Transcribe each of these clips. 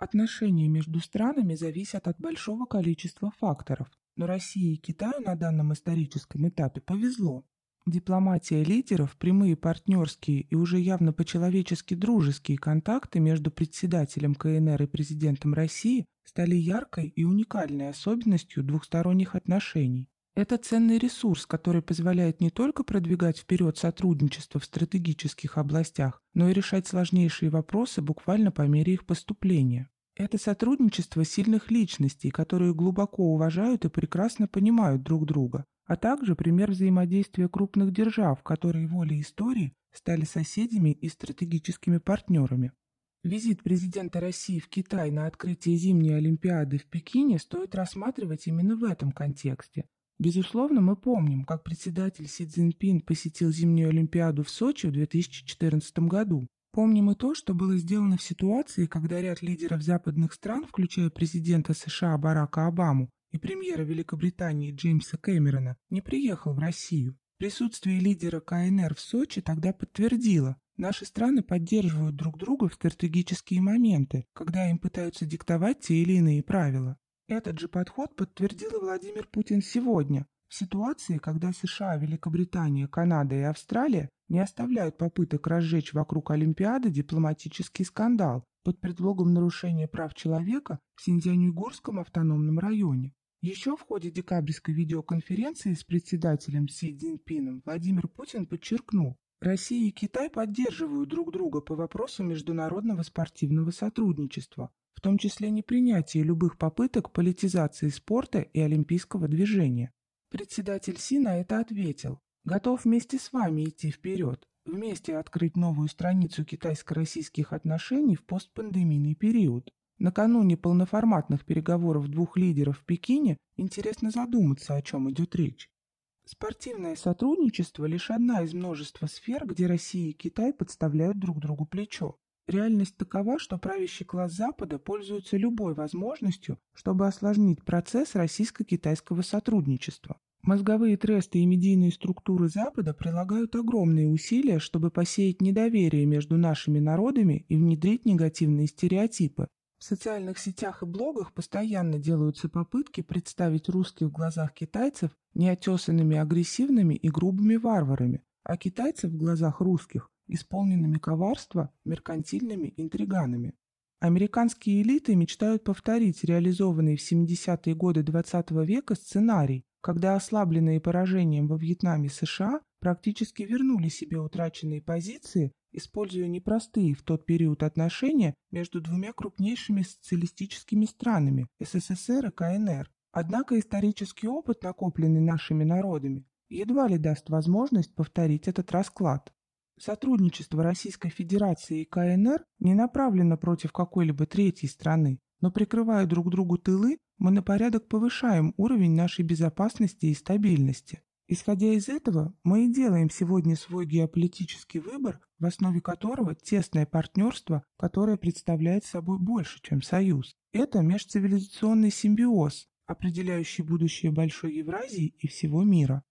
Отношения между странами зависят от большого количества факторов, но России и Китаю на данном историческом этапе повезло. Дипломатия лидеров, прямые партнерские и уже явно по-человечески дружеские контакты между председателем КНР и президентом России стали яркой и уникальной особенностью двухсторонних отношений. Это ценный ресурс, который позволяет не только продвигать вперед сотрудничество в стратегических областях, но и решать сложнейшие вопросы буквально по мере их поступления. Это сотрудничество сильных личностей, которые глубоко уважают и прекрасно понимают друг друга, а также пример взаимодействия крупных держав, которые волей истории стали соседями и стратегическими партнерами. Визит президента России в Китай на открытие зимней Олимпиады в Пекине стоит рассматривать именно в этом контексте. Безусловно, мы помним, как председатель Си Цзиньпин посетил зимнюю Олимпиаду в Сочи в 2014 году. Помним и то, что было сделано в ситуации, когда ряд лидеров западных стран, включая президента США Барака Обаму, и премьера Великобритании Джеймса Кэмерона не приехал в Россию. Присутствие лидера КНР в Сочи тогда подтвердило, наши страны поддерживают друг друга в стратегические моменты, когда им пытаются диктовать те или иные правила. Этот же подход подтвердил и Владимир Путин сегодня, в ситуации, когда США, Великобритания, Канада и Австралия не оставляют попыток разжечь вокруг Олимпиады дипломатический скандал под предлогом нарушения прав человека в Синьцзянь-Уйгурском автономном районе. Еще в ходе декабрьской видеоконференции с председателем Си Цзиньпином Владимир Путин подчеркнул, Россия и Китай поддерживают друг друга по вопросу международного спортивного сотрудничества, в том числе непринятие любых попыток политизации спорта и олимпийского движения. Председатель Си на это ответил, готов вместе с вами идти вперед, вместе открыть новую страницу китайско-российских отношений в постпандемийный период. Накануне полноформатных переговоров двух лидеров в Пекине интересно задуматься, о чем идет речь. Спортивное сотрудничество – лишь одна из множества сфер, где Россия и Китай подставляют друг другу плечо. Реальность такова, что правящий класс Запада пользуется любой возможностью, чтобы осложнить процесс российско-китайского сотрудничества. Мозговые тресты и медийные структуры Запада прилагают огромные усилия, чтобы посеять недоверие между нашими народами и внедрить негативные стереотипы, в социальных сетях и блогах постоянно делаются попытки представить русских в глазах китайцев неотесанными агрессивными и грубыми варварами, а китайцев в глазах русских исполненными коварства меркантильными интриганами. Американские элиты мечтают повторить реализованный в 70-е годы XX -го века сценарий, когда ослабленные поражением во Вьетнаме США практически вернули себе утраченные позиции используя непростые в тот период отношения между двумя крупнейшими социалистическими странами – СССР и КНР. Однако исторический опыт, накопленный нашими народами, едва ли даст возможность повторить этот расклад. Сотрудничество Российской Федерации и КНР не направлено против какой-либо третьей страны, но прикрывая друг другу тылы, мы на порядок повышаем уровень нашей безопасности и стабильности. Исходя из этого, мы и делаем сегодня свой геополитический выбор, в основе которого тесное партнерство, которое представляет собой больше, чем союз. Это межцивилизационный симбиоз, определяющий будущее Большой Евразии и всего мира.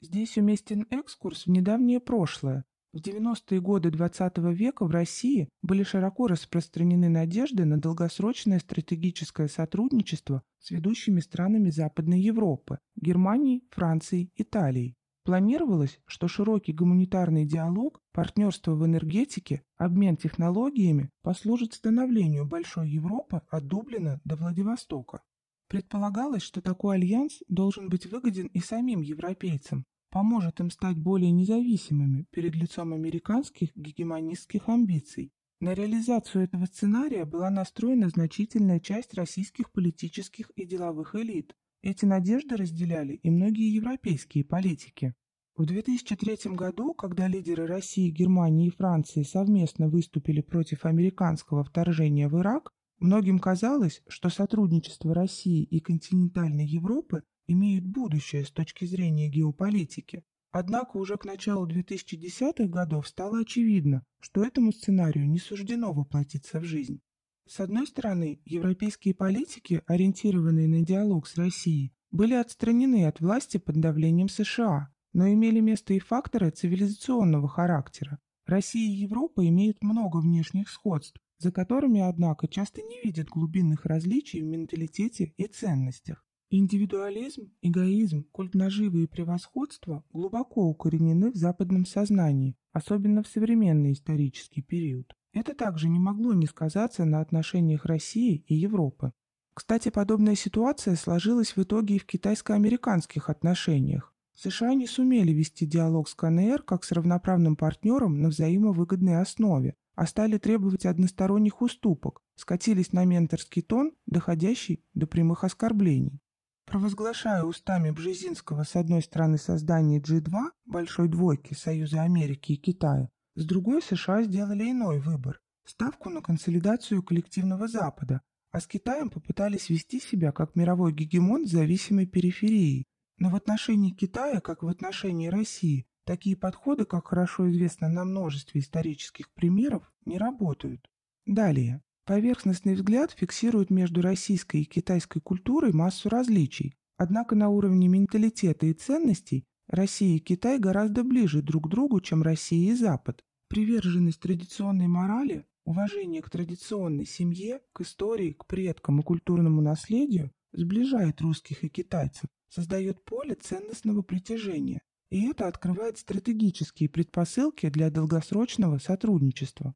Здесь уместен экскурс в недавнее прошлое, в 90-е годы XX -го века в России были широко распространены надежды на долгосрочное стратегическое сотрудничество с ведущими странами Западной Европы – Германией, Францией, Италией. Планировалось, что широкий гуманитарный диалог, партнерство в энергетике, обмен технологиями послужит становлению Большой Европы от Дублина до Владивостока. Предполагалось, что такой альянс должен быть выгоден и самим европейцам, поможет им стать более независимыми перед лицом американских гегемонистских амбиций. На реализацию этого сценария была настроена значительная часть российских политических и деловых элит. Эти надежды разделяли и многие европейские политики. В 2003 году, когда лидеры России, Германии и Франции совместно выступили против американского вторжения в Ирак, многим казалось, что сотрудничество России и континентальной Европы имеют будущее с точки зрения геополитики. Однако уже к началу 2010-х годов стало очевидно, что этому сценарию не суждено воплотиться в жизнь. С одной стороны, европейские политики, ориентированные на диалог с Россией, были отстранены от власти под давлением США, но имели место и факторы цивилизационного характера. Россия и Европа имеют много внешних сходств, за которыми, однако, часто не видят глубинных различий в менталитете и ценностях. Индивидуализм, эгоизм, культ наживы и превосходства глубоко укоренены в западном сознании, особенно в современный исторический период. Это также не могло не сказаться на отношениях России и Европы. Кстати, подобная ситуация сложилась в итоге и в китайско-американских отношениях. США не сумели вести диалог с КНР как с равноправным партнером на взаимовыгодной основе, а стали требовать односторонних уступок, скатились на менторский тон, доходящий до прямых оскорблений. Провозглашая устами Бжезинского с одной стороны создание G2, Большой двойки Союза Америки и Китая, с другой США сделали иной выбор – ставку на консолидацию коллективного Запада, а с Китаем попытались вести себя как мировой гегемон зависимой периферией. Но в отношении Китая, как в отношении России, Такие подходы, как хорошо известно на множестве исторических примеров, не работают. Далее. Поверхностный взгляд фиксирует между российской и китайской культурой массу различий, однако на уровне менталитета и ценностей Россия и Китай гораздо ближе друг к другу, чем Россия и Запад. Приверженность традиционной морали, уважение к традиционной семье, к истории, к предкам и культурному наследию сближает русских и китайцев, создает поле ценностного притяжения, и это открывает стратегические предпосылки для долгосрочного сотрудничества.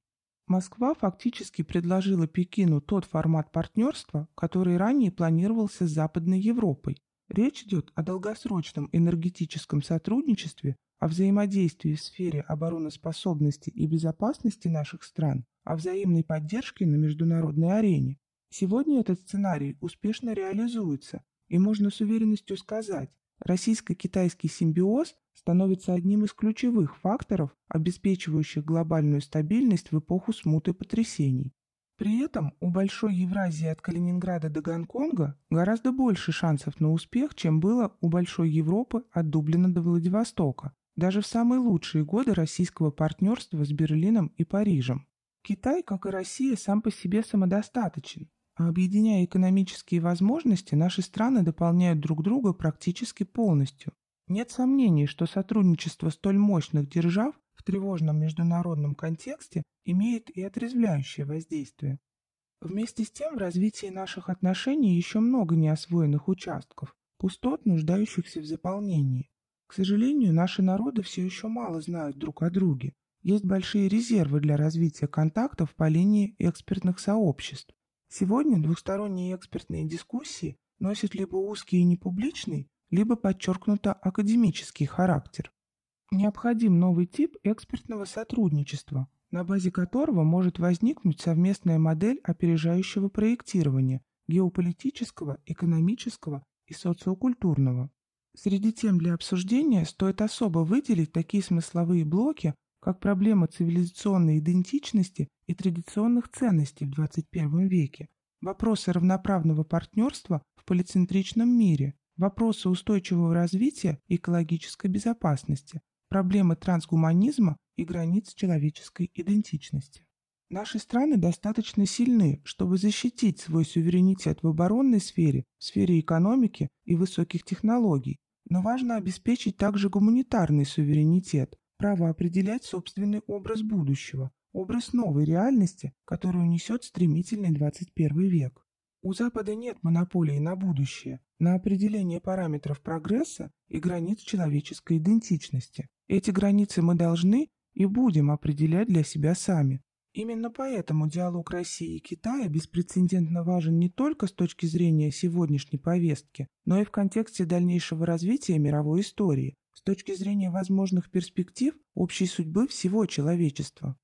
Москва фактически предложила Пекину тот формат партнерства, который ранее планировался с Западной Европой. Речь идет о долгосрочном энергетическом сотрудничестве, о взаимодействии в сфере обороноспособности и безопасности наших стран, о взаимной поддержке на международной арене. Сегодня этот сценарий успешно реализуется, и можно с уверенностью сказать, Российско-китайский симбиоз становится одним из ключевых факторов, обеспечивающих глобальную стабильность в эпоху смуты потрясений. При этом у Большой Евразии от Калининграда до Гонконга гораздо больше шансов на успех, чем было у Большой Европы от Дублина до Владивостока, даже в самые лучшие годы российского партнерства с Берлином и Парижем. Китай, как и Россия, сам по себе самодостаточен, Объединяя экономические возможности, наши страны дополняют друг друга практически полностью. Нет сомнений, что сотрудничество столь мощных держав в тревожном международном контексте имеет и отрезвляющее воздействие. Вместе с тем в развитии наших отношений еще много неосвоенных участков, пустот, нуждающихся в заполнении. К сожалению, наши народы все еще мало знают друг о друге. Есть большие резервы для развития контактов по линии экспертных сообществ. Сегодня двусторонние экспертные дискуссии носят либо узкий и непубличный, либо подчеркнуто академический характер. Необходим новый тип экспертного сотрудничества, на базе которого может возникнуть совместная модель опережающего проектирования геополитического, экономического и социокультурного. Среди тем для обсуждения стоит особо выделить такие смысловые блоки, как проблема цивилизационной идентичности и традиционных ценностей в 21 веке, вопросы равноправного партнерства в полицентричном мире, вопросы устойчивого развития экологической безопасности, проблемы трансгуманизма и границ человеческой идентичности. Наши страны достаточно сильны, чтобы защитить свой суверенитет в оборонной сфере, в сфере экономики и высоких технологий, но важно обеспечить также гуманитарный суверенитет, право определять собственный образ будущего, образ новой реальности, которую несет стремительный 21 век. У Запада нет монополии на будущее, на определение параметров прогресса и границ человеческой идентичности. Эти границы мы должны и будем определять для себя сами. Именно поэтому диалог России и Китая беспрецедентно важен не только с точки зрения сегодняшней повестки, но и в контексте дальнейшего развития мировой истории, с точки зрения возможных перспектив общей судьбы всего человечества.